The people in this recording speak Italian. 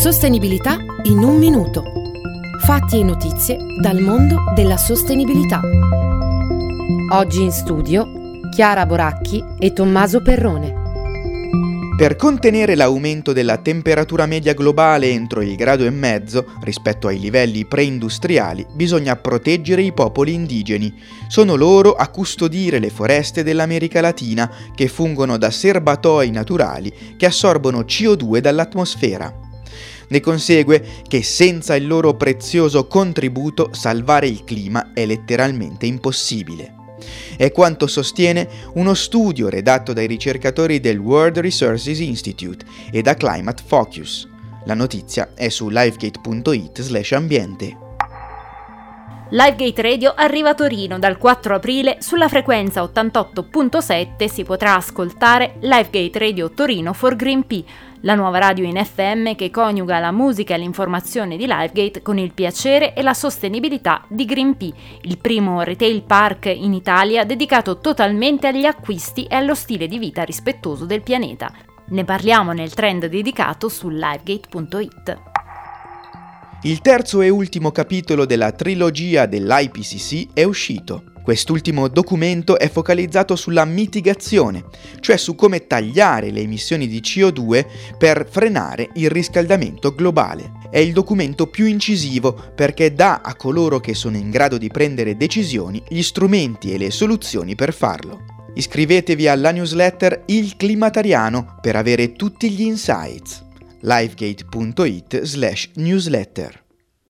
Sostenibilità in un minuto. Fatti e notizie dal mondo della sostenibilità. Oggi in studio Chiara Boracchi e Tommaso Perrone. Per contenere l'aumento della temperatura media globale entro il grado e mezzo rispetto ai livelli preindustriali, bisogna proteggere i popoli indigeni. Sono loro a custodire le foreste dell'America Latina che fungono da serbatoi naturali che assorbono CO2 dall'atmosfera. Ne consegue che senza il loro prezioso contributo salvare il clima è letteralmente impossibile. È quanto sostiene uno studio redatto dai ricercatori del World Resources Institute e da Climate Focus. La notizia è su livegate.it ambiente. Livegate Radio arriva a Torino dal 4 aprile sulla frequenza 88.7 si potrà ascoltare Livegate Radio Torino for Green P la nuova radio in FM che coniuga la musica e l'informazione di Livegate con il piacere e la sostenibilità di GreenP, il primo retail park in Italia dedicato totalmente agli acquisti e allo stile di vita rispettoso del pianeta. Ne parliamo nel trend dedicato su livegate.it. Il terzo e ultimo capitolo della trilogia dell'IPCC è uscito. Quest'ultimo documento è focalizzato sulla mitigazione, cioè su come tagliare le emissioni di CO2 per frenare il riscaldamento globale. È il documento più incisivo perché dà a coloro che sono in grado di prendere decisioni gli strumenti e le soluzioni per farlo. Iscrivetevi alla newsletter Il Climatariano per avere tutti gli insights. livegate.it slash newsletter